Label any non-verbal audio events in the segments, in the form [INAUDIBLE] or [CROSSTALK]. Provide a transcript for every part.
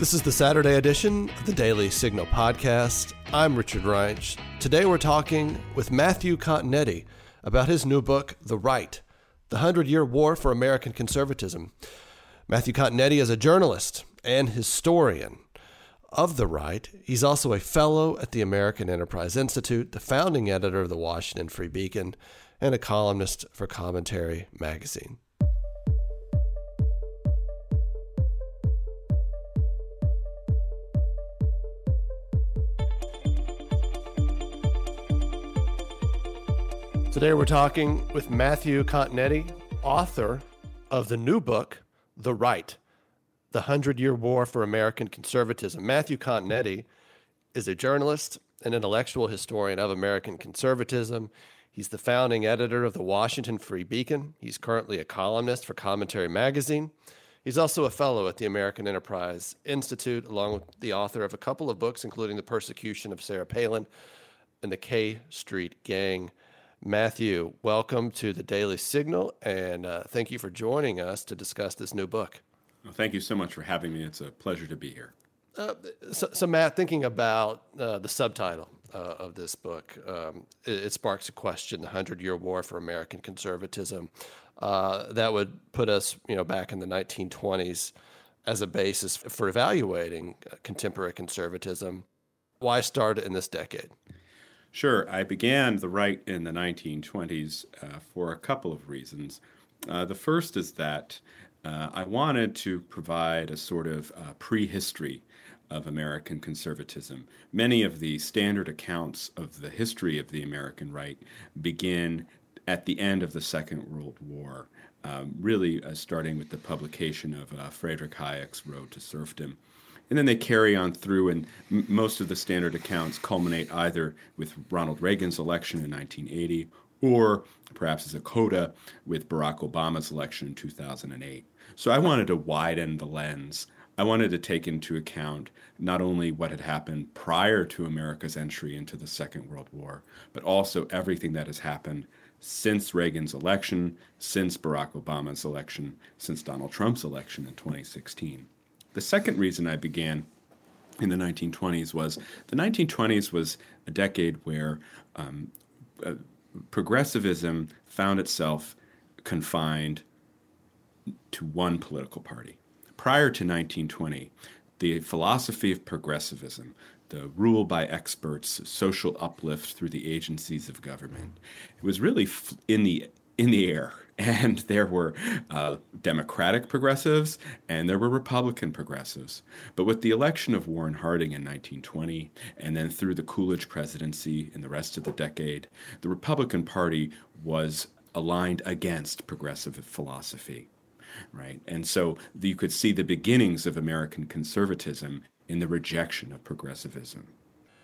This is the Saturday edition of the Daily Signal podcast. I'm Richard Reinsch. Today we're talking with Matthew Continetti about his new book, The Right The Hundred Year War for American Conservatism. Matthew Continetti is a journalist and historian of the right. He's also a fellow at the American Enterprise Institute, the founding editor of the Washington Free Beacon, and a columnist for Commentary magazine. Today we're talking with Matthew Continetti, author of the new book, The Right The Hundred Year War for American Conservatism. Matthew Continetti is a journalist and intellectual historian of American conservatism. He's the founding editor of the Washington Free Beacon. He's currently a columnist for Commentary Magazine. He's also a fellow at the American Enterprise Institute, along with the author of a couple of books, including The Persecution of Sarah Palin and The K Street Gang. Matthew, welcome to the Daily Signal, and uh, thank you for joining us to discuss this new book. Well, thank you so much for having me. It's a pleasure to be here. Uh, so, so, Matt, thinking about uh, the subtitle uh, of this book, um, it, it, sparks a question: the Hundred Year War for American Conservatism. Uh, that would put us, you know, back in the 1920s as a basis for evaluating uh, contemporary conservatism. Why start in this decade? Sure. I began the right in the 1920s uh, for a couple of reasons. Uh, the first is that uh, I wanted to provide a sort of uh, prehistory of American conservatism. Many of the standard accounts of the history of the American right begin at the end of the Second World War, um, really uh, starting with the publication of uh, Friedrich Hayek's Road to Serfdom and then they carry on through, and m- most of the standard accounts culminate either with Ronald Reagan's election in 1980 or perhaps as a coda with Barack Obama's election in 2008. So I wanted to widen the lens. I wanted to take into account not only what had happened prior to America's entry into the Second World War, but also everything that has happened since Reagan's election, since Barack Obama's election, since Donald Trump's election in 2016. The second reason I began in the 1920s was the 1920s was a decade where um, uh, progressivism found itself confined to one political party. Prior to 1920, the philosophy of progressivism, the rule by experts, social uplift through the agencies of government, it was really in the in the air and there were uh, Democratic progressives and there were Republican progressives. But with the election of Warren Harding in 1920, and then through the Coolidge presidency in the rest of the decade, the Republican Party was aligned against progressive philosophy. Right. And so you could see the beginnings of American conservatism in the rejection of progressivism.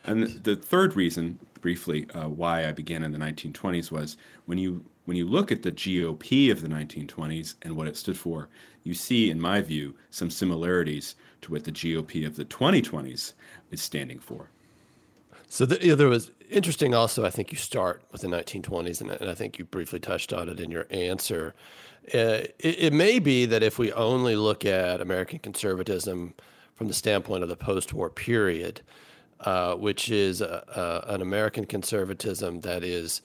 And the third reason, briefly, uh, why I began in the 1920s was when you when you look at the GOP of the 1920s and what it stood for, you see, in my view, some similarities to what the GOP of the 2020s is standing for. So the, you know, there was interesting. Also, I think you start with the 1920s, and, and I think you briefly touched on it in your answer. Uh, it, it may be that if we only look at American conservatism from the standpoint of the post-war period, uh, which is a, a, an American conservatism that is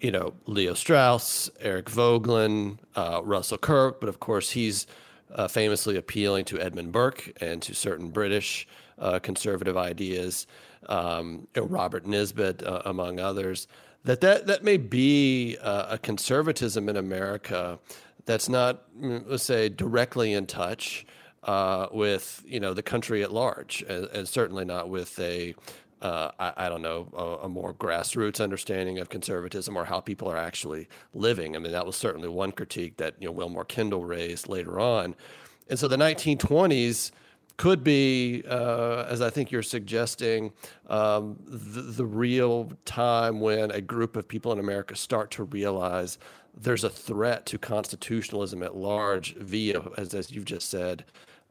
you know, Leo Strauss, Eric Voegelin, uh, Russell Kirk, but of course he's uh, famously appealing to Edmund Burke and to certain British uh, conservative ideas, um, you know, Robert Nisbet, uh, among others. That, that that may be uh, a conservatism in America that's not, mm, let's say, directly in touch uh, with you know the country at large, and, and certainly not with a uh, I, I, don't know, a, a, more grassroots understanding of conservatism or how people are actually living. I mean, that was certainly one critique that you know Willmoore Kendall raised later on, and so the 1920s could be, uh, as I think you're suggesting, um, the, the real time when a group of people in America start to realize there's a threat to constitutionalism at large via, as, as you've just said,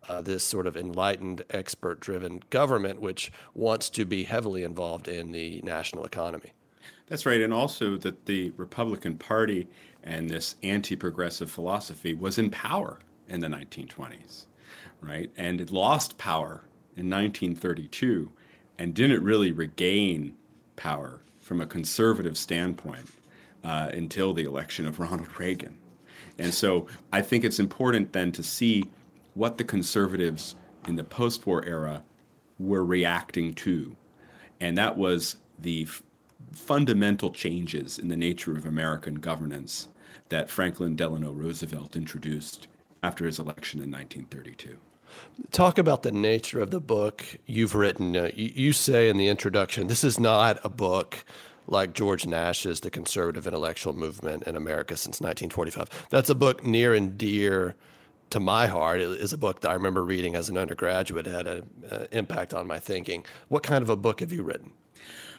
uh, this sort of enlightened, expert driven government, which wants to be heavily involved in the national economy. That's right. And also that the Republican Party and this anti progressive philosophy was in power in the 1920s, right? And it lost power in 1932 and didn't really regain power from a conservative standpoint uh, until the election of Ronald Reagan. And so I think it's important then to see what the conservatives in the post war era were reacting to. And that was the f- fundamental changes in the nature of American governance that Franklin Delano Roosevelt introduced after his election in 1932. Talk about the nature of the book you've written. Uh, you, you, say in the introduction, this is not a book like George Nash's The Conservative Intellectual Movement in America since 1945. That's a book near and dear to my heart. is a book that I remember reading as an undergraduate, it had an impact on my thinking. What kind of a book have you written?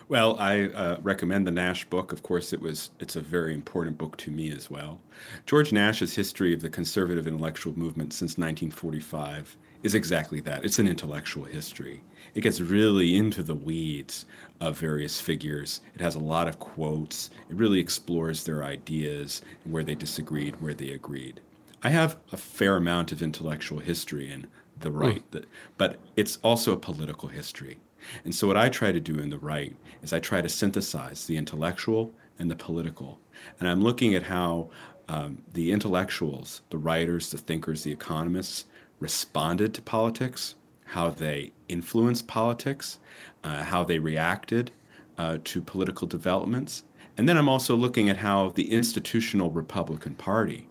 Well, I uh, recommend the Nash book. Of course, it was it's a very important book to me as well. George Nash's history of the conservative intellectual movement since 1945 is exactly that. It's an intellectual history. It gets really into the weeds of various figures. It has a lot of quotes. It really explores their ideas where they disagreed, where they agreed. I have a fair amount of intellectual history in the right, mm. but it's also a political history. And so, what I try to do in the right is I try to synthesize the intellectual and the political. And I'm looking at how um, the intellectuals, the writers, the thinkers, the economists responded to politics, how they influenced politics, uh, how they reacted uh, to political developments. And then I'm also looking at how the institutional Republican Party,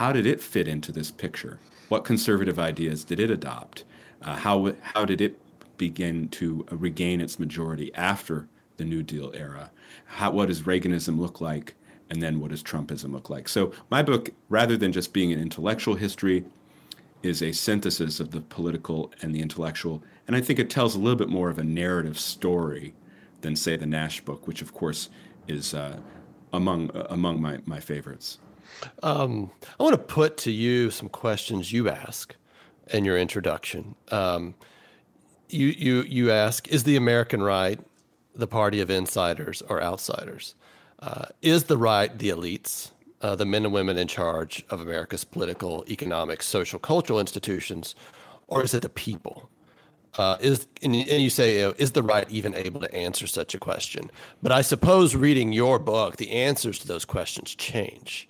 how did it fit into this picture? What conservative ideas did it adopt? Uh, how, how did it begin to regain its majority after the New Deal era. How, what does Reaganism look like? And then what does Trumpism look like? So, my book, rather than just being an intellectual history, is a synthesis of the political and the intellectual. And I think it tells a little bit more of a narrative story than, say, the Nash book, which, of course, is uh, among, uh, among my, my favorites. Um, I want to put to you some questions you ask in your introduction. Um, you you you ask is the American right the party of insiders or outsiders? Uh, is the right the elites, uh, the men and women in charge of America's political, economic, social, cultural institutions, or is it the people? Uh, is and, and, you say is the right even able to answer such a question? But I suppose reading your book, the answers to those questions change.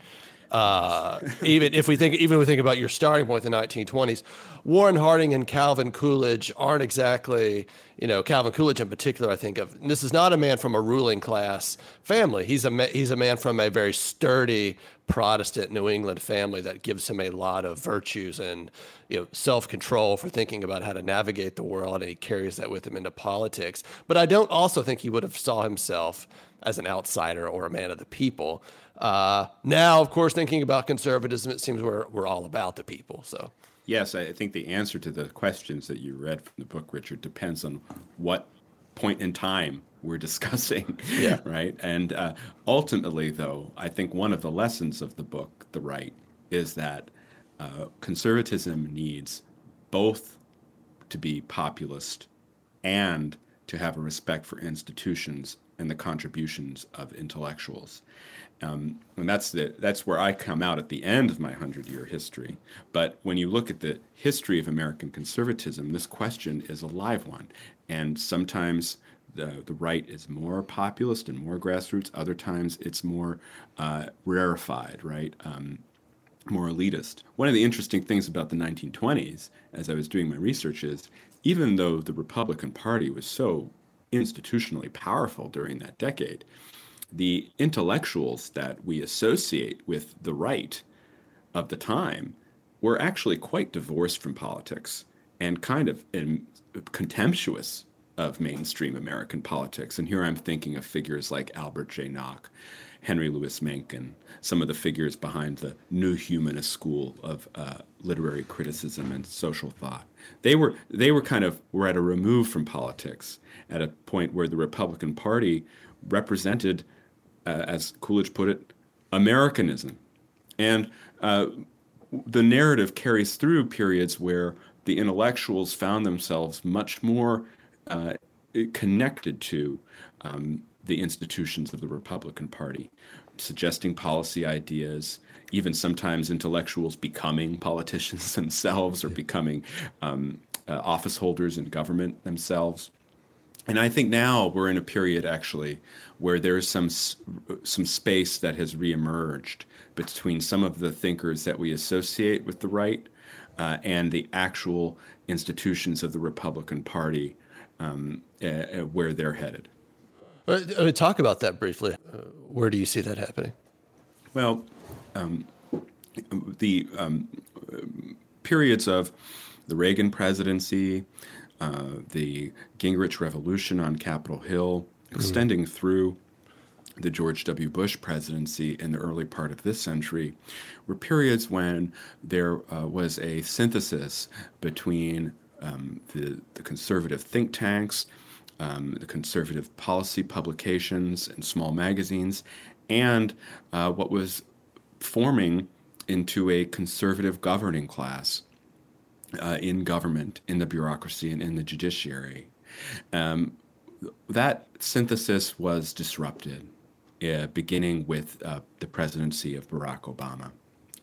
Uh, even if we think, even if we think about your starting point, in the 1920s, Warren Harding and Calvin Coolidge aren't exactly, you know, Calvin Coolidge in particular. I think of this is not a man from a ruling class family. He's a he's a man from a very sturdy Protestant New England family that gives him a lot of virtues and you know self control for thinking about how to navigate the world, and he carries that with him into politics. But I don't also think he would have saw himself as an outsider or a man of the people. Uh, now, of course, thinking about conservatism, it seems we're we're all about the people. So. Yes, I think the answer to the questions that you read from the book, Richard, depends on what point in time we're [LAUGHS] discussing. Yeah. Right. And uh, ultimately, though, I think one of the lessons of the book, The Right, is that uh, conservatism needs both to be populist and to have a respect for institutions and the contributions of intellectuals. Um, and that's the that's where I come out at the end of my hundred year history. But when you look at the history of American conservatism, this question is a live one. And sometimes the the right is more populist and more grassroots. Other times it's more uh, rarefied, right? Um, more elitist. One of the interesting things about the 1920s, as I was doing my research, is even though the Republican Party was so institutionally powerful during that decade, the intellectuals that we associate with the right of the time were actually quite divorced from politics and kind of in, contemptuous of mainstream American politics. And here I'm thinking of figures like Albert J. Nock, Henry Louis Mencken, some of the figures behind the new humanist school of uh, literary criticism and social thought. They were they were kind of were at a remove from politics at a point where the Republican Party represented uh, as Coolidge put it, Americanism. And uh, the narrative carries through periods where the intellectuals found themselves much more uh, connected to um, the institutions of the Republican Party, suggesting policy ideas, even sometimes intellectuals becoming politicians [LAUGHS] themselves or becoming um, uh, office holders in government themselves. And I think now we're in a period actually where there's some some space that has reemerged between some of the thinkers that we associate with the right uh, and the actual institutions of the Republican Party um, uh, where they're headed. Uh, talk about that briefly. Uh, where do you see that happening? Well, um, the um, periods of the Reagan presidency, uh, the Gingrich Revolution on Capitol Hill, mm-hmm. extending mm-hmm. through the George W. Bush presidency in the early part of this century, were periods when there uh, was a synthesis between um, the, the conservative think tanks, um, the conservative policy publications and small magazines, and uh, what was forming into a conservative governing class uh, in government, in the bureaucracy, and in the judiciary. Um, that synthesis was disrupted, uh, beginning with uh, the presidency of Barack Obama.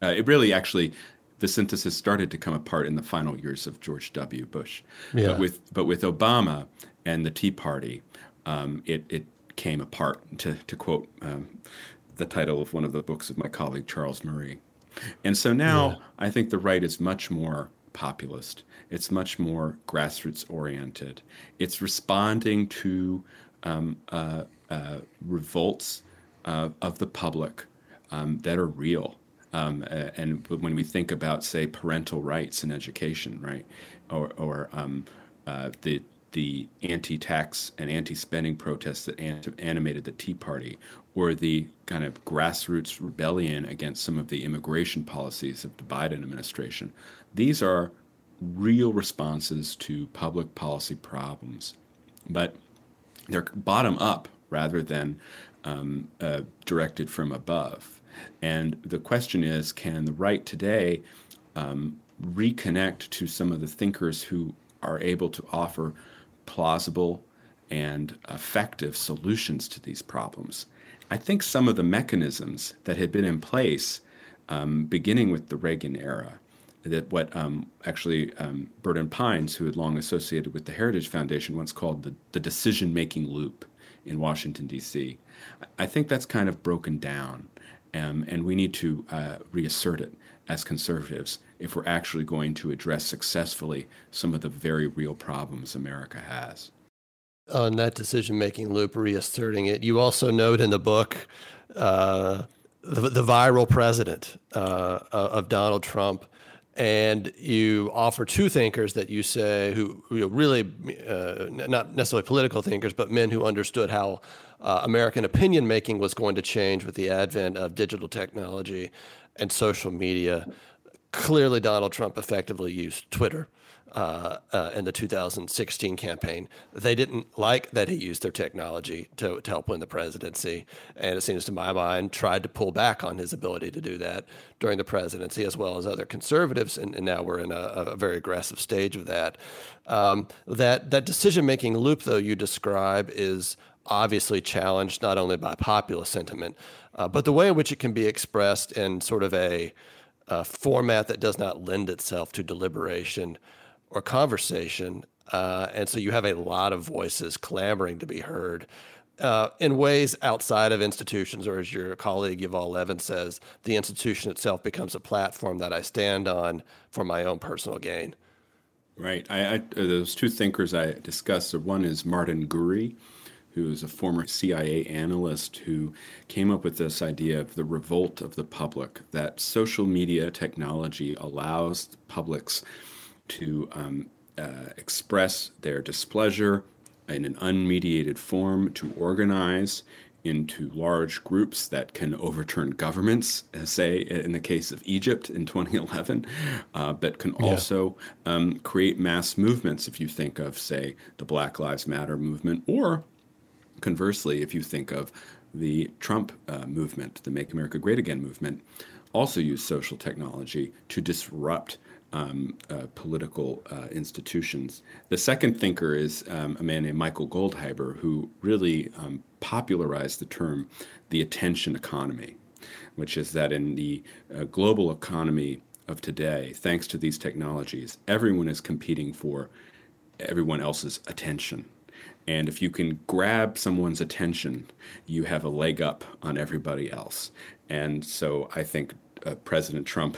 Uh, it really actually, the synthesis started to come apart in the final years of George W. Bush. Yeah. But with but with Obama and the Tea Party, um, it it came apart. To to quote um, the title of one of the books of my colleague Charles Murray. And so now yeah. I think the right is much more populist. It's much more grassroots oriented. It's responding to um, uh, uh, revolts uh, of the public um, that are real. Um, and when we think about, say, parental rights in education, right, or, or um, uh, the the anti-tax and anti-spending protests that animated the Tea Party, or the kind of grassroots rebellion against some of the immigration policies of the Biden administration. These are real responses to public policy problems, but they're bottom up rather than um, uh, directed from above. And the question is can the right today um, reconnect to some of the thinkers who are able to offer plausible and effective solutions to these problems? I think some of the mechanisms that had been in place, um, beginning with the Reagan era, that what um, actually um, Burton Pines, who had long associated with the Heritage Foundation, once called the, the decision making loop in Washington, D.C. I think that's kind of broken down, um, and we need to uh, reassert it as conservatives if we're actually going to address successfully some of the very real problems America has on that decision making loop, reasserting it. You also note in the book uh, the, the, viral president uh, of Donald Trump. And you offer two thinkers that you say who, who really, uh, not necessarily political thinkers, but men who understood how uh, American opinion making was going to change with the advent of digital technology and social media. Clearly, Donald Trump effectively used Twitter uh, uh, in the 2016 campaign. They didn't like that he used their technology to, to help win the presidency. And it seems to my mind, tried to pull back on his ability to do that during the presidency, as well as other conservatives. And, and now we're in a, a, very aggressive stage of that. Um, that that decision making loop, though, you describe is obviously challenged not only by populist sentiment, uh, but the way in which it can be expressed in sort of a, a format that does not lend itself to deliberation or conversation. Uh, and so you have a lot of voices clamoring to be heard uh, in ways outside of institutions, or as your colleague Yuval Levin says, the institution itself becomes a platform that I stand on for my own personal gain. Right. I, I, those two thinkers I discussed, one is Martin Gurri, who is a former CIA analyst who came up with this idea of the revolt of the public, that social media technology allows publics to um, uh, express their displeasure in an unmediated form, to organize into large groups that can overturn governments, uh, say in the case of Egypt in 2011, uh, but can yeah. also um, create mass movements. If you think of, say, the Black Lives Matter movement, or conversely, if you think of the Trump uh, movement, the Make America Great Again movement, also use social technology to disrupt um, uh, political uh, institutions. The second thinker is um, a man named Michael Goldhaber, who really um, popularized the term the attention economy, which is that in the uh, global economy of today, thanks to these technologies, everyone is competing for everyone else's attention. And if you can grab someone's attention, you have a leg up on everybody else. And so I think uh, President Trump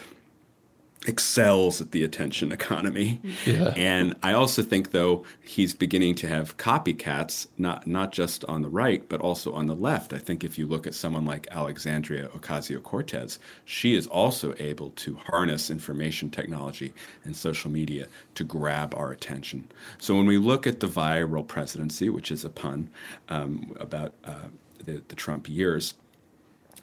excels at the attention economy. Yeah. And I also think though he's beginning to have copycats not not just on the right but also on the left. I think if you look at someone like Alexandria Ocasio-Cortez, she is also able to harness information technology and social media to grab our attention. So when we look at the viral presidency, which is a pun um, about uh, the, the Trump years,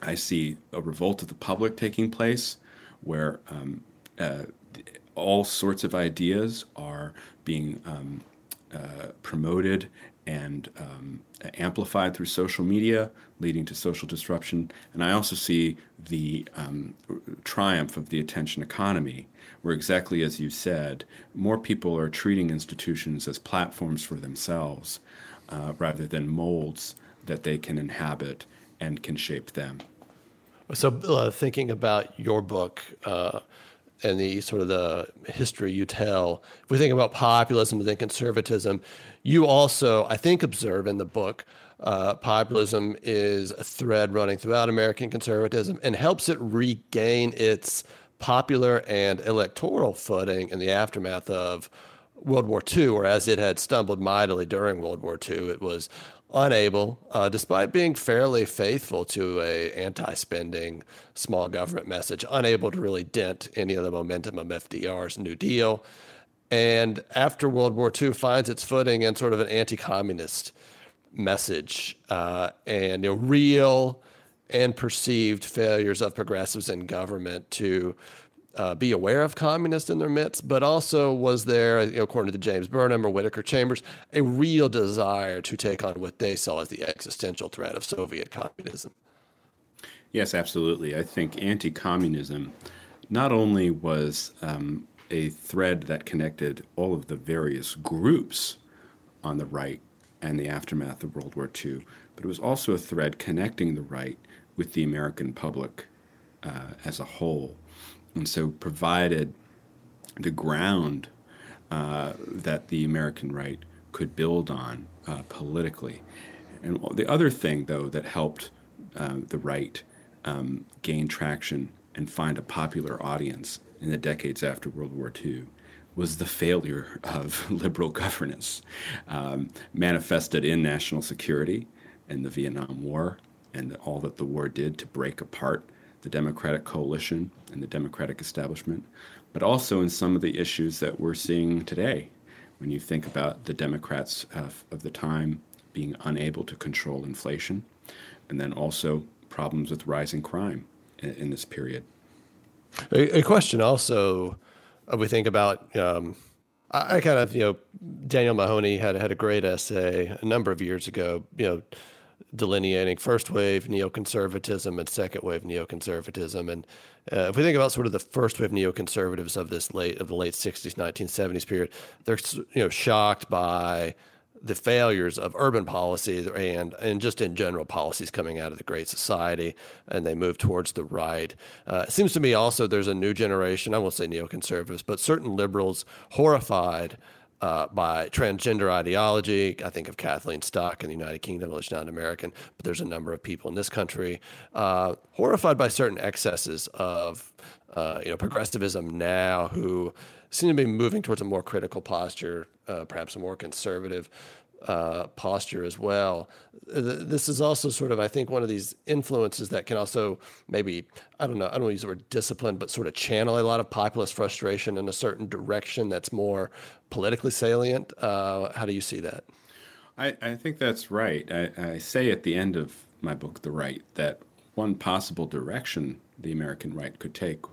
I see a revolt of the public taking place where um, uh, all sorts of ideas are being um, uh, promoted and um, amplified through social media, leading to social disruption. And I also see the um, triumph of the attention economy, where exactly as you said, more people are treating institutions as platforms for themselves uh, rather than molds that they can inhabit and can shape them. So, uh, thinking about your book, uh, and the sort of the history you tell. If we think about populism and then conservatism, you also, I think, observe in the book uh, populism is a thread running throughout American conservatism and helps it regain its popular and electoral footing in the aftermath of World War II, whereas it had stumbled mightily during World War II. It was unable, uh, despite being fairly faithful to a anti-spending small government message, unable to really dent any of the momentum of FDR's New Deal. And after World War II, finds its footing in sort of an anti-communist message uh, and you know, real and perceived failures of progressives in government to uh, be aware of communists in their midst, but also was there, you know, according to James Burnham or Whittaker Chambers, a real desire to take on what they saw as the existential threat of Soviet communism. Yes, absolutely. I think anti communism not only was um, a thread that connected all of the various groups on the right and the aftermath of World War II, but it was also a thread connecting the right with the American public uh, as a whole and so provided the ground uh, that the American right could build on uh, politically. And the other thing, though, that helped uh, the right um, gain traction and find a popular audience in the decades after World War II was the failure of [LAUGHS] liberal governance, um, manifested in national security and the Vietnam War and all that the war did to break apart the Democratic coalition and the Democratic establishment, but also in some of the issues that we're seeing today. When you think about the Democrats of, of the time being unable to control inflation, and then also problems with rising crime in, in this period. A, a, question also, uh, we think about. Um, I, I kind of, you know, Daniel Mahoney had had a great essay a number of years ago. You know, delineating first wave neoconservatism and second wave neoconservatism. And uh, if we think about sort of the first wave neoconservatives of this late of the late 60s, 1970s period, they're you know shocked by the failures of urban policy and and just in general policies coming out of the Great Society, and they move towards the right. Uh, it seems to me also there's a new generation. I won't say neoconservatives, but certain liberals horrified uh, by transgender ideology. I think of Kathleen Stock in the United Kingdom, which is not American, but there's a number of people in this country uh, horrified by certain excesses of uh, you know progressivism now who seem to be moving towards a more critical posture, uh, perhaps a more conservative uh, posture as well. This is also sort of, I think, one of these influences that can also maybe, I don't know, I don't want to use the word discipline, but sort of channel a lot of populist frustration in a certain direction that's more politically salient. Uh, how do you see that? I, I think that's right. I, I say at the end of my book, The Right, that one possible direction the American right could take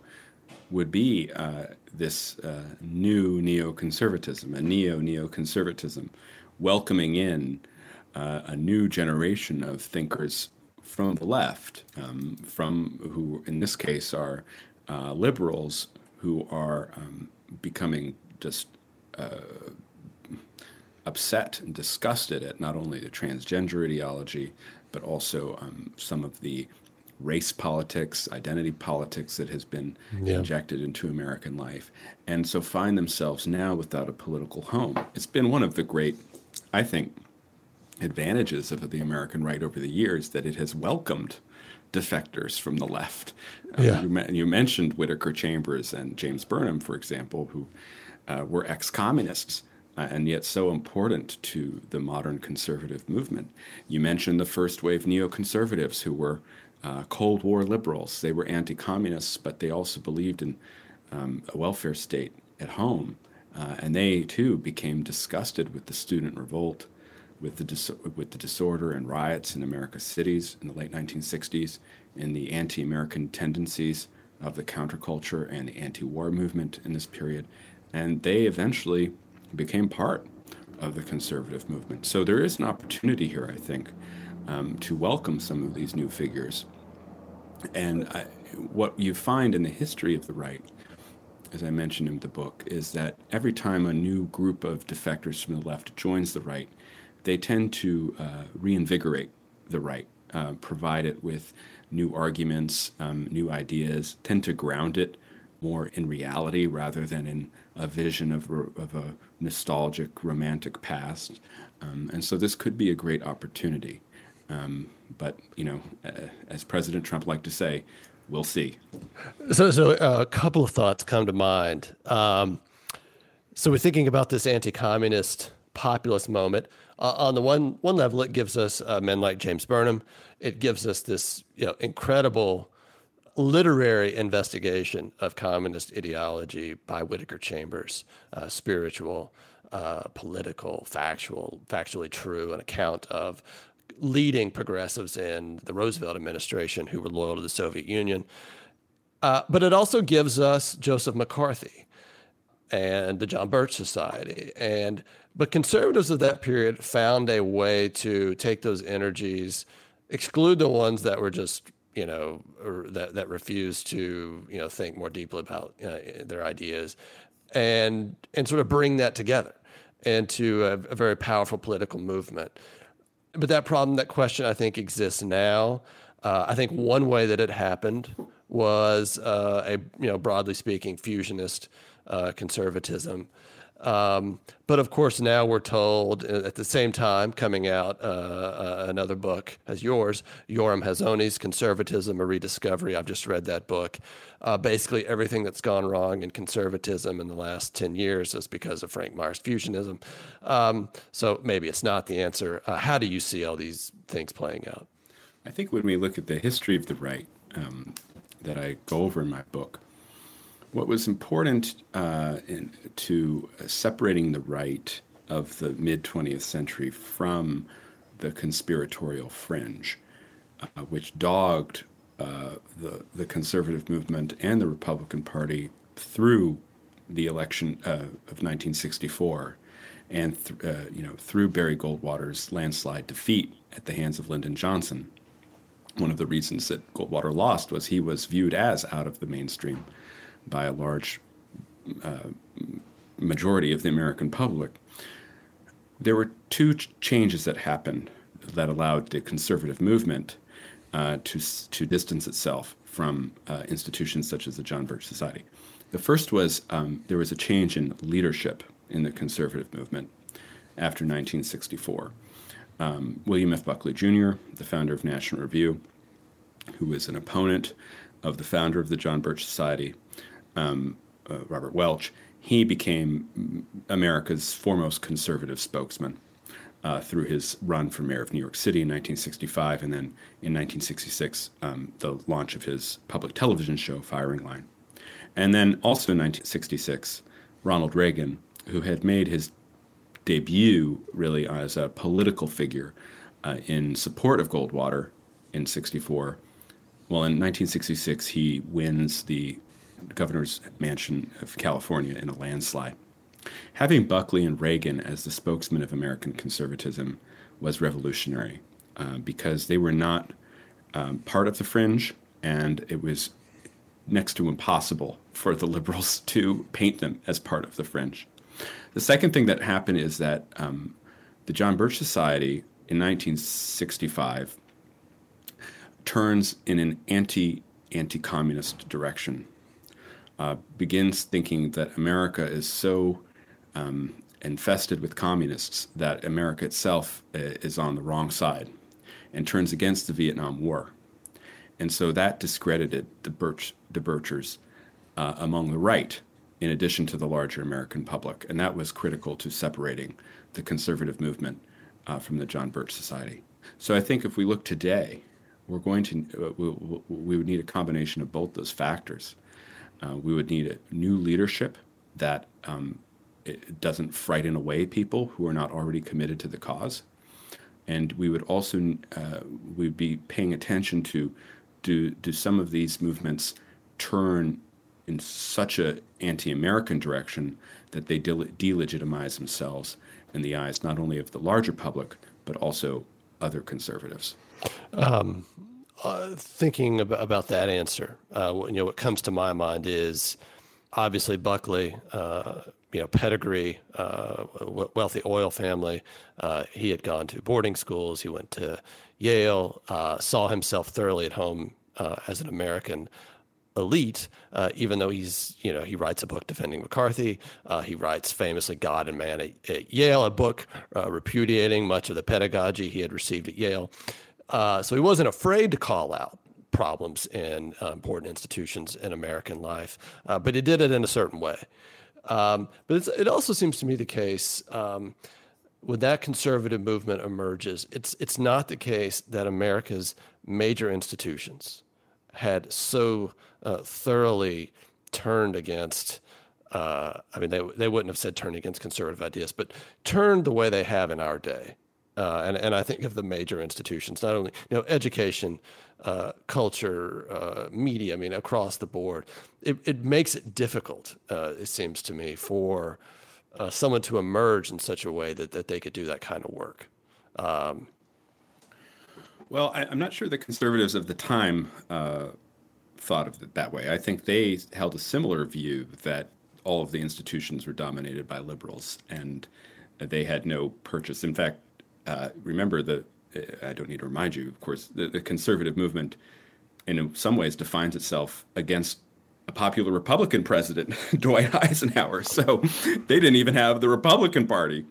would be uh, this uh, new neoconservatism, a neo neoconservatism, welcoming in uh, a new generation of thinkers from the left, um, from who, in this case, are uh, liberals who are um, becoming just uh, upset and disgusted at not only the transgender ideology, but also um, some of the race politics, identity politics that has been yeah. injected into American life, and so find themselves now without a political home. It's been one of the great, I think, advantages of the American right over the years that it has welcomed defectors from the left. Uh, yeah. you, you, mentioned Whittaker Chambers and James Burnham, for example, who uh, were ex communists. Uh, and yet so important to the modern conservative movement. You mentioned the first wave neoconservatives who were uh, Cold War liberals. They were anti communists, but they also believed in um, a welfare state at home. Uh, and they too became disgusted with the student revolt, with the, dis- with the disorder and riots in America's cities in the late 1960s, in the anti American tendencies of the counterculture and the anti war movement in this period. And they eventually became part of the conservative movement. So there is an opportunity here, I think, um, to welcome some of these new figures. And I, what you find in the history of the right, as I mentioned in the book, is that every time a new group of defectors from the left joins the right, they tend to uh, reinvigorate the right, uh, provide it with new arguments, um, new ideas, tend to ground it more in reality rather than in a vision of, of a nostalgic, romantic past. Um, and so this could be a great opportunity. Um, but you know, uh, as President Trump liked to say, we'll see. So, so uh, a couple of thoughts come to mind. Um, so we're thinking about this anti-communist populist moment. Uh, on the one one level, it gives us uh, men like James Burnham. It gives us this you know incredible literary investigation of communist ideology by Whittaker Chambers, uh, spiritual, uh, political, factual, factually true, an account of leading progressives in the Roosevelt administration who were loyal to the Soviet Union. Uh, but it also gives us Joseph McCarthy and the John Birch Society. And but conservatives of that period found a way to take those energies, exclude the ones that were just you know that that refused to you know think more deeply about uh, their ideas, and and sort of bring that together into a, a very powerful political movement but that problem, that question, I think exists now. Uh, I think one way that it happened was uh, a you know broadly speaking fusionist uh, conservatism. Um, but of course, now we're told uh, at the same time coming out uh, uh, another book as yours, Yoram Hazony's Conservatism: A Rediscovery. I've just read that book. Uh, basically, everything that's gone wrong in conservatism in the last ten years is because of Frank Meyer's fusionism. Um, so maybe it's not the answer. Uh, how do you see all these things playing out? I think when we look at the history of the right um, that I go over in my book, what was important uh, in, to separating the right of the mid 20th century from the conspiratorial fringe, uh, which dogged uh, the, the conservative movement and the Republican Party through the election uh, of 1964 and th- uh, you know through Barry Goldwater's landslide defeat at the hands of Lyndon Johnson. One of the reasons that Goldwater lost was he was viewed as out of the mainstream by a large uh, majority of the American public. There were two ch- changes that happened that allowed the conservative movement uh, to, to distance itself from uh, institutions such as the John Birch Society. The first was um, there was a change in leadership in the conservative movement after 1964. Um, William F. Buckley Jr., the founder of National Review, who was an opponent of the founder of the John Birch Society, um, uh, Robert Welch, he became America's foremost conservative spokesman uh, through his run for mayor of New York City in 1965, and then in 1966, um, the launch of his public television show, Firing Line. And then also in 1966, Ronald Reagan, who had made his debut really as a political figure uh, in support of Goldwater in 64. Well, in 1966, he wins the governor's mansion of California in a landslide. Having Buckley and Reagan as the spokesman of American conservatism was revolutionary uh, because they were not um, part of the fringe, and it was next to impossible for the liberals [LAUGHS] to paint them as part of the fringe. The second thing that happened is that um, the John Birch Society in 1965 turns in an anti anti communist direction, uh, begins thinking that America is so um, infested with communists that America itself uh, is on the wrong side and turns against the Vietnam War. And so that discredited the, Birch, the Birchers uh, among the right, in addition to the larger American public. And that was critical to separating the conservative movement uh, from the John Birch Society. So I think if we look today, we're going to uh, we, we, would need a combination of both those factors. Uh, we would need a new leadership that um, doesn't frighten away people who are not already committed to the cause, and we would also uh, we'd be paying attention to do do some of these movements turn in such a anti-American direction that they de- delegitimize themselves in the eyes not only of the larger public but also other conservatives. Um, thinking about, about that answer, uh, you know, what comes to my mind is obviously Buckley, uh, you know, pedigree, uh, wealthy oil family. Uh, he had gone to boarding schools. He went to Yale, uh, saw himself thoroughly at home as an American elite, uh, even though he's, you know, he writes a book defending McCarthy. Uh, he writes famously God and Man at, at Yale, a book uh, repudiating much of the pedagogy he had received at Yale. Uh, so he wasn't afraid to call out problems in uh, important institutions in American life, uh, but he did it in a certain way. Um, but it also seems to me the case um, when that conservative movement emerges, it's it's not the case that America's major institutions had so uh, thoroughly turned against. Uh, I mean, they they wouldn't have said turned against conservative ideas, but turned the way they have in our day. Uh, and and I think of the major institutions, not only you know education, uh, culture, uh, media. I mean, across the board, it it makes it difficult. Uh, it seems to me for uh, someone to emerge in such a way that that they could do that kind of work. Um, well, I, am not sure the conservatives of the time uh, thought of it that way. I think they held a similar view that all of the institutions were dominated by liberals and they had no purchase. In fact, uh, remember that I don't need to remind you, of course, the, the, conservative movement in some ways defines itself against a popular Republican president, [LAUGHS] Dwight Eisenhower. So they didn't even have the Republican Party.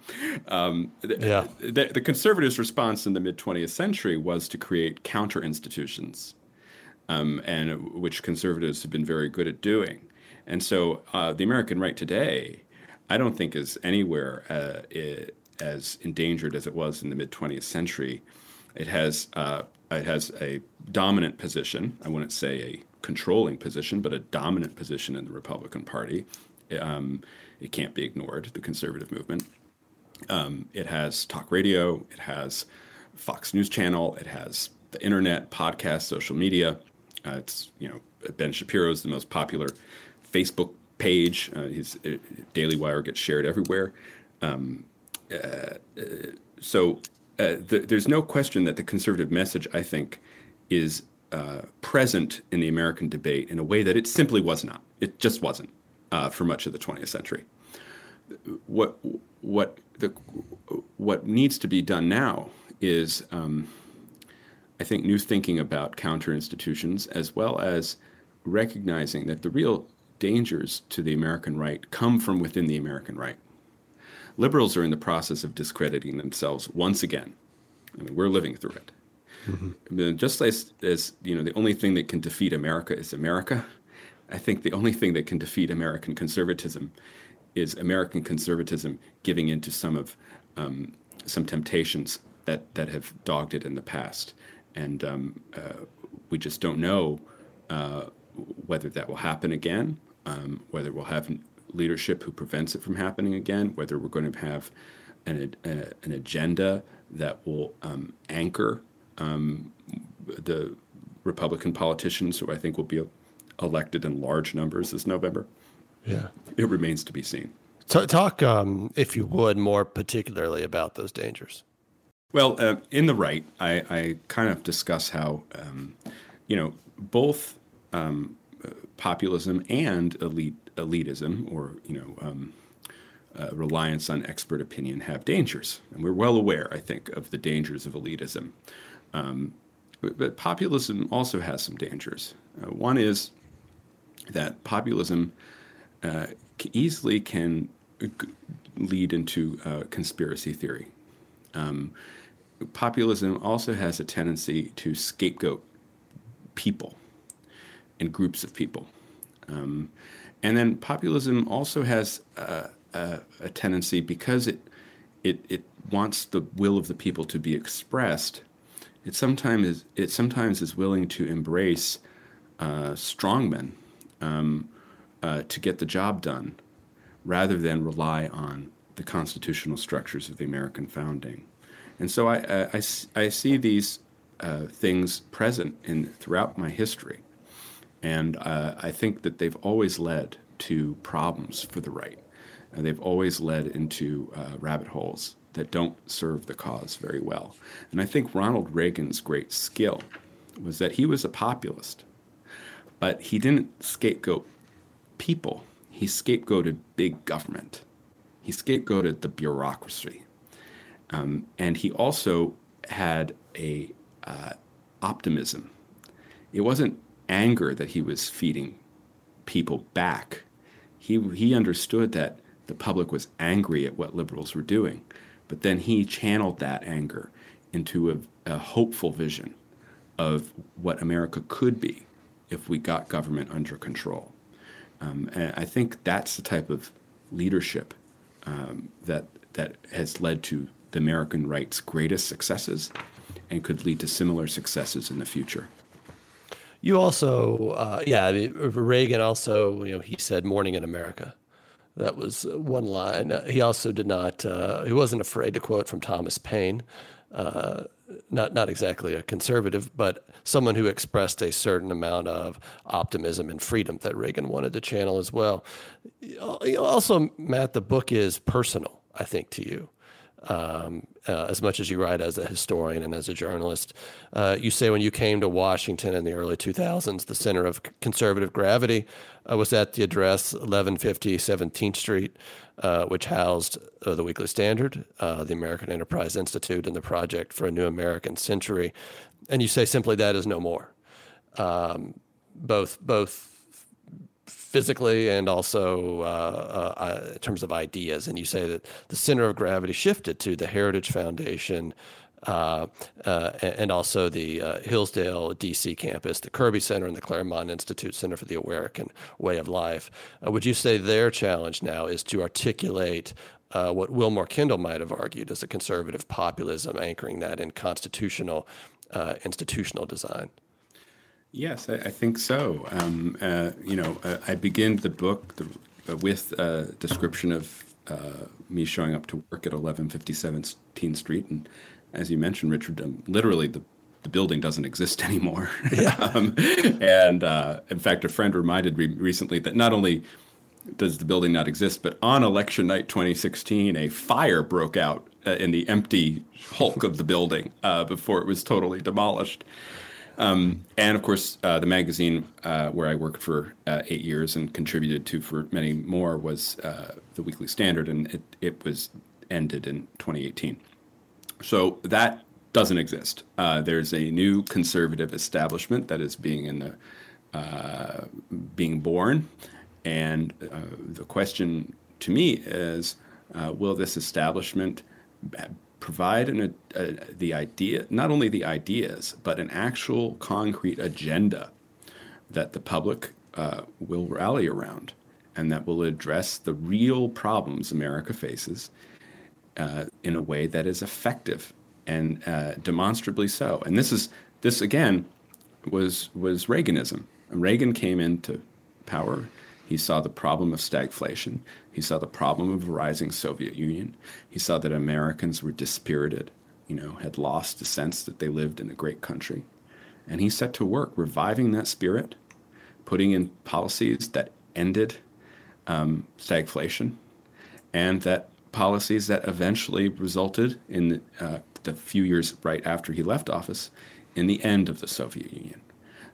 Um, yeah. The, the, conservatives' response in the mid 20th century was to create counter institutions um, and which conservatives have been very good at doing. And so uh, the American right today, I don't think is anywhere uh, it, as endangered as it was in the mid 20th century. It has uh, it has a dominant position. I wouldn't say a controlling position, but a dominant position in the Republican Party. Um, it can't be ignored. The conservative movement. Um, it has talk radio. It has Fox News Channel. It has the internet, podcast, social media. Uh, it's you know Ben Shapiro is the most popular Facebook page. Uh, his uh, Daily Wire gets shared everywhere. Um, so uh, the, there's no question that the conservative message, I think, is present in the American debate in a way that it simply was not. It just wasn't for much of the 20th century. What what the what needs to be done now is um, I think, new thinking about counter institutions, as well as recognizing that the real dangers to the American right come from within the American right. Liberals are in the process of discrediting themselves once again. I mean, we're living through it. Mm-hmm. Just as, as you know, the only thing that can defeat America is America. I think the only thing that can defeat American conservatism is American conservatism giving into some of um, some temptations that that have dogged it in the past and um, uh, we just don't know uh, whether that will happen again, um, whether we'll have leadership who prevents it from happening again, whether we're going to have an, a, an agenda that will um, anchor um, the Republican politicians who I think will be elected in large numbers this November. Yeah, it remains to be seen. talk, um, if you would, more particularly about those dangers. Well, uh, in the right, I, I, kind of discuss how, um, you know, both um, populism and elite elitism, or you know, um, uh, reliance on expert opinion, have dangers, and we're well aware, I think, of the dangers of elitism. Um, but, but populism also has some dangers. Uh, one is that populism uh, easily can lead into uh, conspiracy theory. Um, populism also has a tendency to scapegoat people and groups of people. Um, and then populism also has a, a, a, tendency because it, it, it wants the will of the people to be expressed. It sometimes is, it sometimes is willing to embrace uh, strongmen um, uh, to get the job done, rather than rely on the constitutional structures of the American founding. And so I, I, I, I see these uh, things present in throughout my history. And uh, I think that they've always led to problems for the right. And they've always led into uh, rabbit holes that don't serve the cause very well. And I think Ronald Reagan's great skill was that he was a populist, but he didn't scapegoat people, he scapegoated big government. He scapegoated the bureaucracy. Um, and he also had a uh, optimism. It wasn't anger that he was feeding people back. He, he understood that the public was angry at what liberals were doing, but then he channeled that anger into a, a hopeful vision of what America could be if we got government under control. Um, and I think that's the type of leadership um, that that has led to the American right's greatest successes and could lead to similar successes in the future. You also, uh, yeah, I mean, Reagan also, you know, he said "Morning in America." That was one line. Uh, he also did not. Uh, he wasn't afraid to quote from Thomas Paine. Uh, not not exactly a conservative, but someone who expressed a certain amount of optimism and freedom that Reagan wanted to channel as well. Also, Matt, the book is personal. I think to you um, uh, as much as you write as a historian and as a journalist. Uh, you say when you came to Washington in the early 2000s, the center of conservative gravity uh, was at the address 1150 17th Street, uh, which housed uh, the Weekly Standard, uh, the American Enterprise Institute, and the Project for a New American Century. And you say simply that is no more. Um, both both physically and also uh, uh, in terms of ideas. And you say that the center of gravity shifted to the Heritage Foundation. Uh, uh and also the uh, Hillsdale, DC campus, the Kirby Center, and the Claremont Institute Center for the American Way of Life. Uh, would you say their challenge now is to articulate what Willmoore Kendall might have argued as a conservative populism, anchoring that in constitutional, institutional design? Yes, I, I think so. Um, uh, you know, uh, I begin the book the, uh, with a description of uh, me showing up to work at 1157 Street, and as you mentioned, Richard, um, literally the the building doesn't exist [LAUGHS] anymore. Yeah. [LAUGHS] um, and uh, in fact, a friend reminded me recently that not only does the building not exist, but on election night 2016, a fire broke out uh, in the empty [LAUGHS] hulk of the building before it was totally demolished. Um, and of course, uh, the magazine uh, where I worked for uh, eight years and contributed to for many more was uh, the Weekly Standard, and it, it was ended in 2018. So that doesn't exist. Uh, there's a new conservative establishment that is being in the uh, being born, and the question to me is, will this establishment provide an, a, the idea, not only the ideas, but an actual concrete agenda that the public uh, will rally around and that will address the real problems America faces uh, in a way that is effective and uh, demonstrably so. And this is this again was was Reaganism. Reagan came into power he saw the problem of stagflation. He saw the problem of a rising Soviet Union. He saw that Americans were dispirited, you know, had lost the sense that they lived in a great country. And he set to work reviving that spirit, putting in policies that ended um, stagflation and that policies that eventually resulted in uh, the few years right after he left office in the end of the Soviet Union.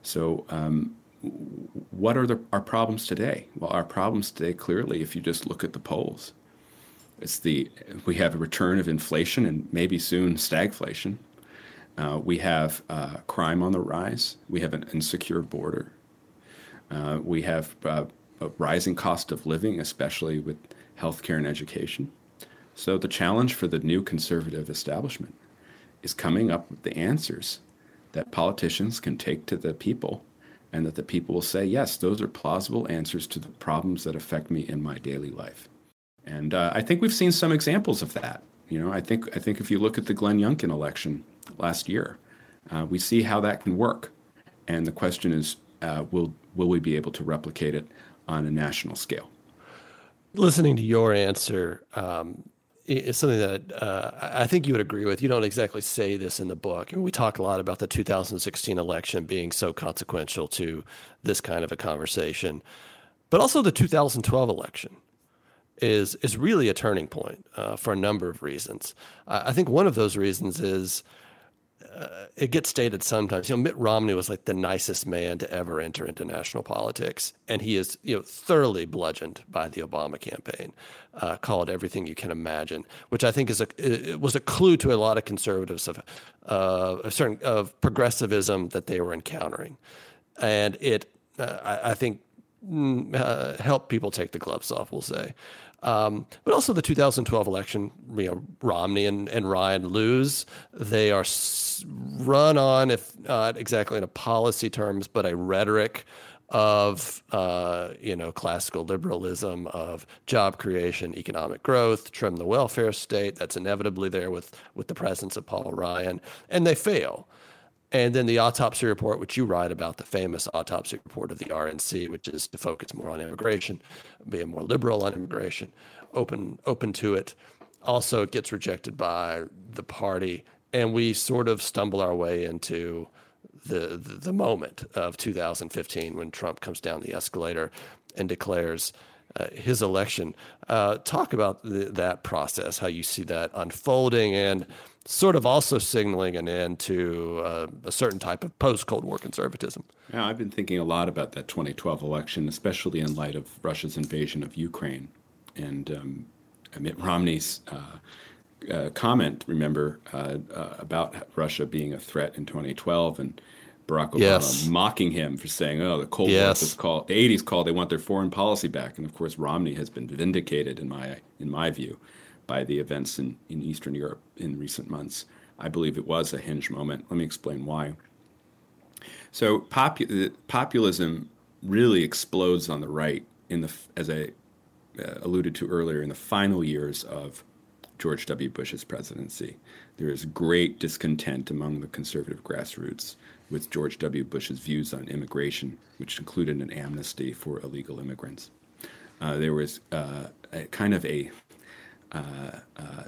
So um, what are the, our problems today? Well, our problems today, clearly, if you just look at the polls, it's the we have a return of inflation and maybe soon stagflation. Uh, we have uh, crime on the rise. We have an insecure border. Uh, we have uh, a rising cost of living, especially with healthcare and education. So the challenge for the new conservative establishment is coming up with the answers that politicians can take to the people and that the people will say, yes, those are plausible answers to the problems that affect me in my daily life. And uh, I think we've seen some examples of that. You know, I think I think if you look at the Glenn Youngkin election last year, uh, we see how that can work. And the question is, uh, will will we be able to replicate it on a national scale? Listening to your answer, um, is something that uh, I think you would agree with. You don't exactly say this in the book. we talk a lot about the 2016 election being so consequential to this kind of a conversation, but also the 2012 election is is really a turning point uh, for a number of reasons. I think one of those reasons is uh, it gets stated sometimes. You know, Mitt Romney was like the nicest man to ever enter into national politics, and he is you know thoroughly bludgeoned by the Obama campaign, uh, called everything you can imagine, which I think is a it was a clue to a lot of conservatives of uh, a certain of progressivism that they were encountering, and it uh, I, I, think mm, uh, helped people take the gloves off. We'll say. Um, but also the 2012 election, you know, Romney and, and Ryan lose. They are run on, if not exactly in a policy terms, but a rhetoric of uh, you know classical liberalism of job creation, economic growth, trim the welfare state. That's inevitably there with with the presence of Paul Ryan, and they fail. And then the autopsy report, which you write about, the famous autopsy report of the RNC, which is to focus more on immigration, being more liberal on immigration, open open to it. Also, it gets rejected by the party, and we sort of stumble our way into the, the, the moment of 2015 when Trump comes down the escalator and declares uh, his election. Uh, talk about the, that process, how you see that unfolding, and sort of also signaling an end to uh, a certain type of post Cold War conservatism. Yeah, I've been thinking a lot about that 2012 election, especially in light of Russia's invasion of Ukraine. And um, Mitt Romney's uh, uh, comment, remember, uh, uh, about Russia being a threat in 2012 and Barack Obama yes. mocking him for saying, "Oh, the Cold yes. War was called the '80s called. They want their foreign policy back." And of course, Romney has been vindicated in my in my view by the events in, in Eastern Europe in recent months. I believe it was a hinge moment. Let me explain why. So popu- populism really explodes on the right in the as I uh, alluded to earlier in the final years of George W. Bush's presidency. There is great discontent among the conservative grassroots with George W. Bush's views on immigration, which included an amnesty for illegal immigrants. Uh, there was uh, a kind of a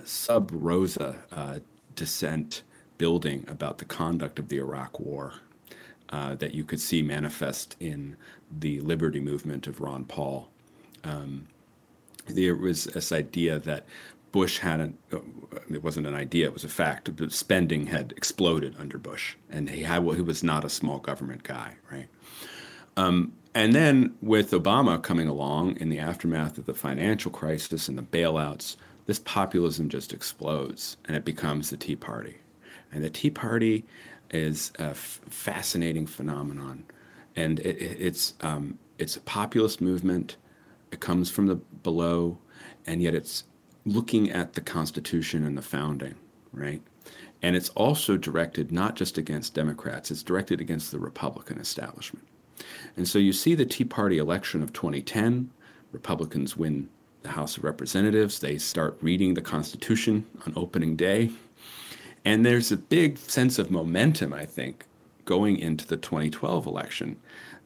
sub rosa uh, dissent building about the conduct of the Iraq War that you could see manifest in the liberty movement of Ron Paul. Um, there was this idea that Bush hadn't, it wasn't an idea, it was a fact, spending had exploded under Bush. And he, had, he was not a small government guy, right? Um, and then with Obama coming along in the aftermath of the financial crisis and the bailouts, this populism just explodes and it becomes the Tea Party. And the Tea Party is a f- fascinating phenomenon. And it, it, it's, um, it's a populist movement. It comes from the below, and yet it's looking at the Constitution and the founding, right? And it's also directed not just against Democrats, it's directed against the Republican establishment. And so you see the Tea Party election of 2010, Republicans win the House of Representatives. They start reading the Constitution on opening day. And there's a big sense of momentum, I think, going into the 2012 election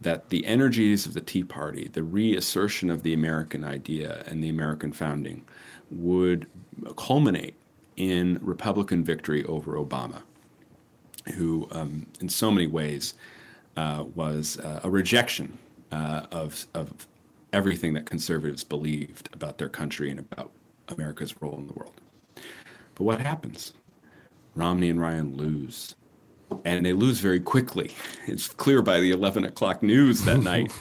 that the energies of the Tea Party, the reassertion of the American idea and the American founding, would culminate in Republican victory over Obama, who, um, in so many ways, uh, was uh, a rejection uh, of, of everything that conservatives believed about their country and about America's role in the world. But what happens? Romney and Ryan lose. And they lose very quickly. It's clear by the 11 o'clock news that [LAUGHS] night.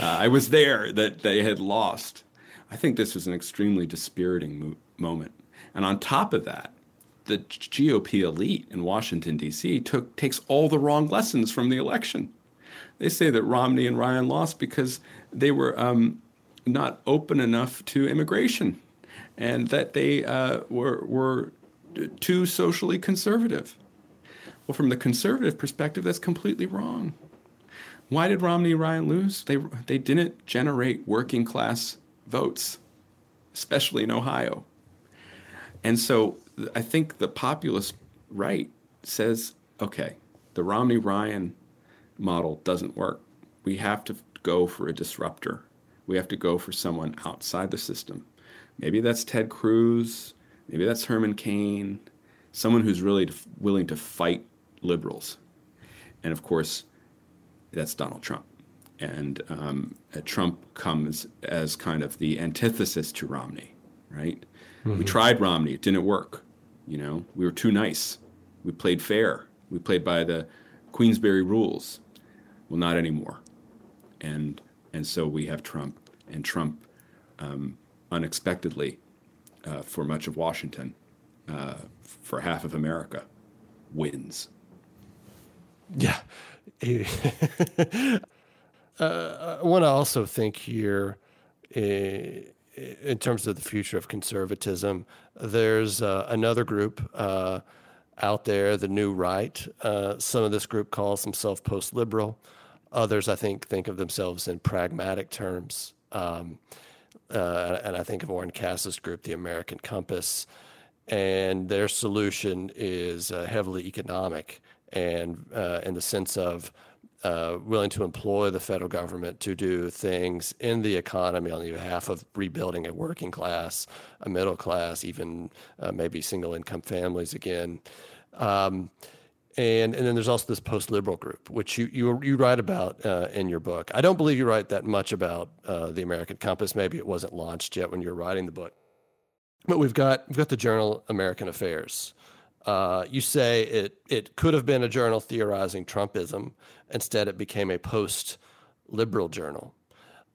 Uh, I was there that they had lost. I think this was an extremely dispiriting mo- moment. And on top of that, the GOP elite in Washington D.C. took takes all the wrong lessons from the election. They say that Romney and Ryan lost because they were um, not open enough to immigration, and that they uh, were were too socially conservative. Well, from the conservative perspective, that's completely wrong. Why did Romney Ryan lose? They they didn't generate working class votes, especially in Ohio. And so I think the populist right says, okay, the Romney Ryan model doesn't work. We have to go for a disruptor. We have to go for someone outside the system. Maybe that's Ted Cruz. Maybe that's Herman Cain. Someone who's really willing to fight liberals. And of course, that's Donald Trump. And um, Trump comes as kind of the antithesis to Romney, right? Mm-hmm. We tried Romney, it didn't work. You know, we were too nice. We played fair. We played by the Queensberry rules. Well, not anymore. And and so we have Trump, and Trump, um, unexpectedly, uh, for much of Washington, uh, for half of America, wins. Yeah. [LAUGHS] uh, I want to also think here. Uh, in terms of the future of conservatism, there's uh, another group uh, out there, the New Right. Uh, some of this group calls themselves post liberal. Others, I think, think of themselves in pragmatic terms. Um, uh, and I think of Oren Cass's group, the American Compass. And their solution is uh, heavily economic and uh, in the sense of uh, willing to employ the federal government to do things in the economy on the behalf of rebuilding a working class, a middle class, even uh, maybe single income families again. Um, and and then there's also this post liberal group, which you you you write about uh, in your book. I don't believe you write that much about uh, the American Compass. Maybe it wasn't launched yet when you were writing the book, but we've got we've got the journal American Affairs, uh, you say it it could have been a journal theorizing Trumpism. Instead, it became a post liberal journal.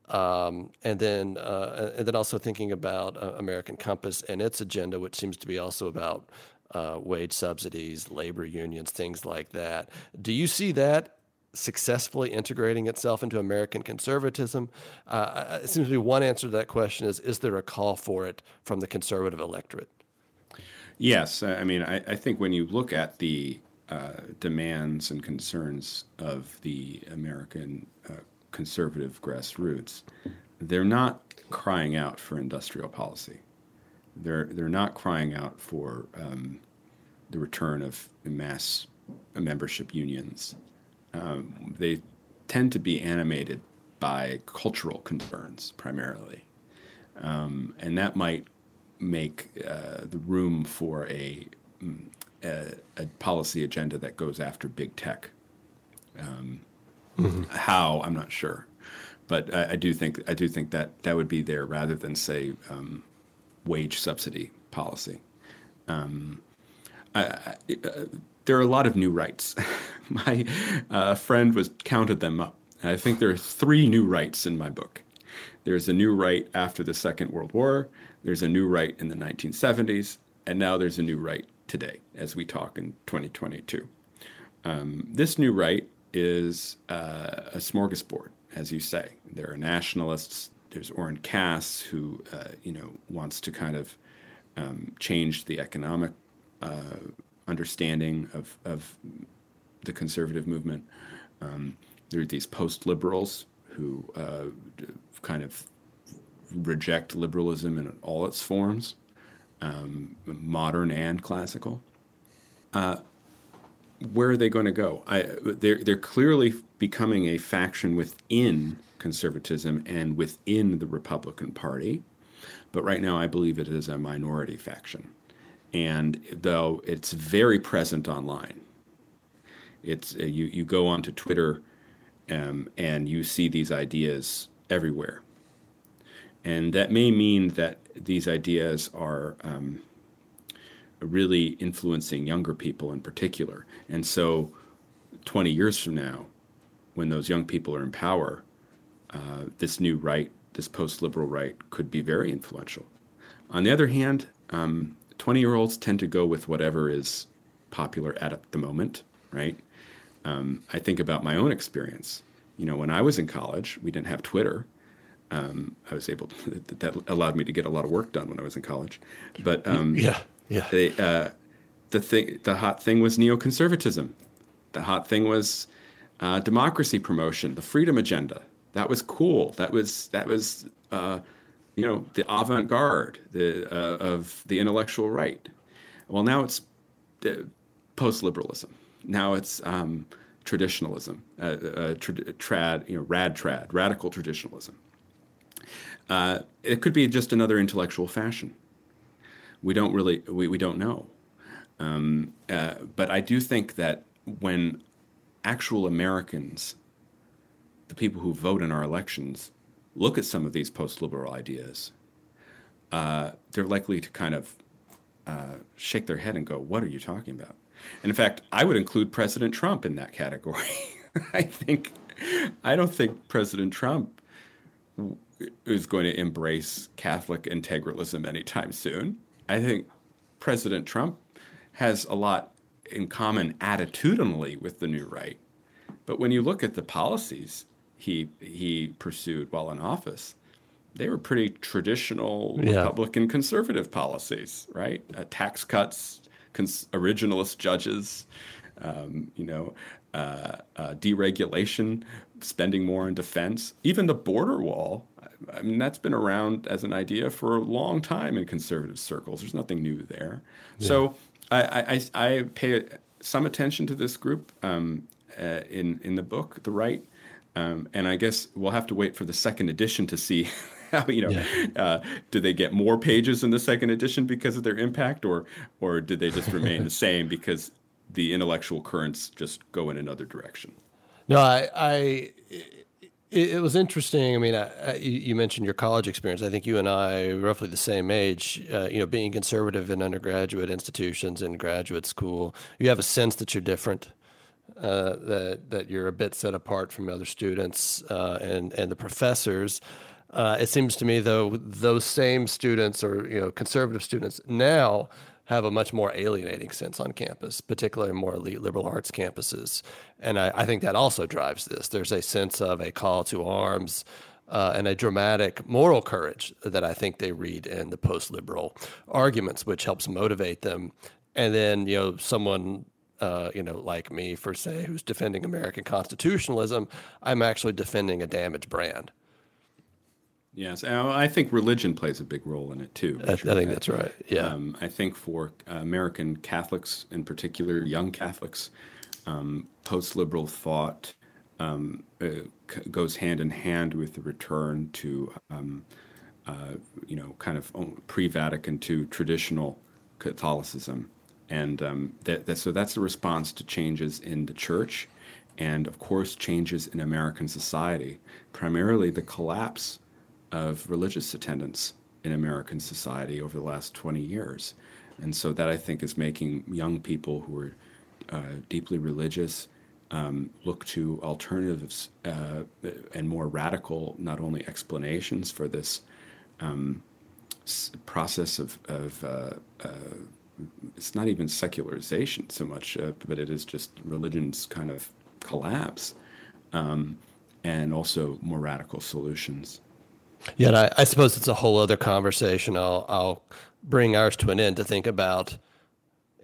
Um, and then uh, and then also thinking about uh, American Compass and its agenda, which seems to be also about uh, wage subsidies, labor unions, things like that. Do you see that successfully integrating itself into American conservatism? Uh, it seems to be one answer to that question is: Is there a call for it from the conservative electorate? Yes, I mean, I, I think when you look at the uh, demands and concerns of the American uh, conservative grassroots, they're not crying out for industrial policy. They're they're not crying out for um, the return of mass membership unions. Um, they tend to be animated by cultural concerns primarily, um, and that might make uh, the room for a, mm, a, a, policy agenda that goes after big tech. Um, mm-hmm. How I'm not sure, but I, I, do think I do think that that would be there rather than say um, wage subsidy policy. Um, I, I, uh, there are a lot of new rights. [LAUGHS] my uh, friend was counted them up. I think there are three new rights in my book. There's a new right after the Second World War. There's a new right in the 1970s, and now there's a new right today as we talk in 2022. Um, this new right is uh, a smorgasbord, as you say. There are nationalists. There's Oren Cass, who uh, you know wants to kind of um, change the economic uh, understanding of of the conservative movement. Um, there are these post-liberals who uh, kind of reject liberalism in all its forms, um, modern and classical. Uh, where are they going to go? I, they're, they're clearly becoming a faction within conservatism and within the Republican Party. But right now, I believe it is a minority faction. And though it's very present online, it's uh, you, you go onto Twitter um, and you see these ideas everywhere. And that may mean that these ideas are um, really influencing younger people in particular. And so 20 years from now, when those young people are in power, uh, this new right, this post liberal right, could be very influential. On the other hand, um, 20 year olds tend to go with whatever is popular at the moment, right? Um, I think about my own experience. You know, when I was in college, we didn't have Twitter. Um, I was able to, [LAUGHS] that allowed me to get a lot of work done when I was in college. But um, yeah, yeah. They, uh, the thing, the hot thing was neoconservatism. The hot thing was uh, democracy promotion, the freedom agenda. That was cool. That was that was uh, you know the avant-garde the, uh, of the intellectual right. Well, now it's post-liberalism. Now it's um, traditionalism, uh, uh, trad, you know, rad trad, radical traditionalism. Uh, it could be just another intellectual fashion. We don't really, we, we don't know. Um, uh, but I do think that when actual Americans, the people who vote in our elections, look at some of these post-liberal ideas, uh, they're likely to kind of uh, shake their head and go, "What are you talking about?" And in fact, I would include President Trump in that category. [LAUGHS] I think, I don't think President Trump is going to embrace Catholic integralism anytime soon. I think President Trump has a lot in common attitudinally with the new right. But when you look at the policies he he pursued while in office, they were pretty traditional yeah. Republican conservative policies, right? Uh, tax cuts, cons- originalist judges, um, you know, uh, uh, deregulation, spending more on defense, even the border wall. I mean, that's been around as an idea for a long time in conservative circles. There's nothing new there. Yeah. So I, I, I, pay some attention to this group um, uh, in in the book, The Right, um, and I guess we'll have to wait for the second edition to see [LAUGHS] how you know yeah. uh, do they get more pages in the second edition because of their impact, or or did they just remain the same because the intellectual currents just go in another direction? No, I, I it, it, was interesting. I mean, I, I, you mentioned your college experience. I think you and I roughly the same age. Uh, you know, being conservative in undergraduate institutions and graduate school, you have a sense that you're different. Uh, that that you're a bit set apart from other students uh, and and the professors. Uh, it seems to me, though, those same students or you know conservative students now have a much more alienating sense on campus, particularly more elite liberal arts campuses. And I, I think that also drives this. There's a sense of a call to arms uh, and a dramatic moral courage that I think they read in the post liberal arguments, which helps motivate them. And then, you know, someone uh, you know, like me, for say, who's defending American constitutionalism, I'm actually defending a damaged brand. Yes, I think religion plays a big role in it too. I, I think that's right. Yeah, um, I think for uh, American Catholics in particular, young Catholics, um, post-liberal thought um, uh, c- goes hand in hand with the return to, um, uh, you know, kind of pre-Vatican II traditional Catholicism, and um, that, that, so that's the response to changes in the church, and of course changes in American society, primarily the collapse of religious attendance in American society over the last 20 years. And so that I think is making young people who are uh, deeply religious um, look to alternatives uh, and more radical, not only explanations for this um, process of, of uh, uh, it's not even secularization so much, uh, but it is just religion's kind of collapse, um, and also more radical solutions. Yeah, I, I, suppose it's a whole other conversation. I'll I'll bring ours to an end to think about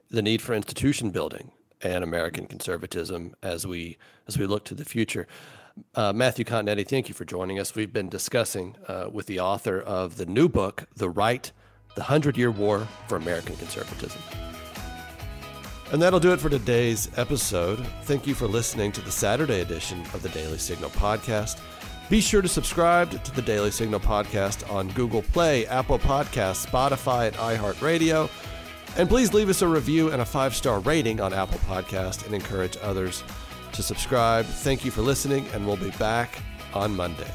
the need for institution building and American conservatism as we as we look to the future. Uh, Matthew Continetti, thank you for joining us. We've been discussing uh, with the author of the new book, The Right, The Hundred Year War for American Conservatism. And that'll do it for today's episode. Thank you for listening to the Saturday edition of the Daily Signal podcast. Be sure to subscribe to the Daily Signal podcast on Google Play, Apple Podcasts, Spotify, and iHeartRadio. And please leave us a review and a five star rating on Apple Podcast and encourage others to subscribe. Thank you for listening, and we'll be back on Monday.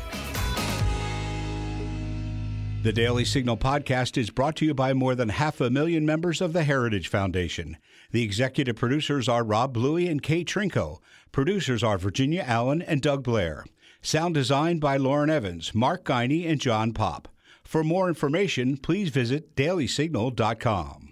The Daily Signal podcast is brought to you by more than half a million members of the Heritage Foundation. The executive producers are Rob Bluey and Kate Trinko. Producers are Virginia Allen and Doug Blair. Sound designed by Lauren Evans, Mark Geiney, and John Popp. For more information, please visit dailysignal.com.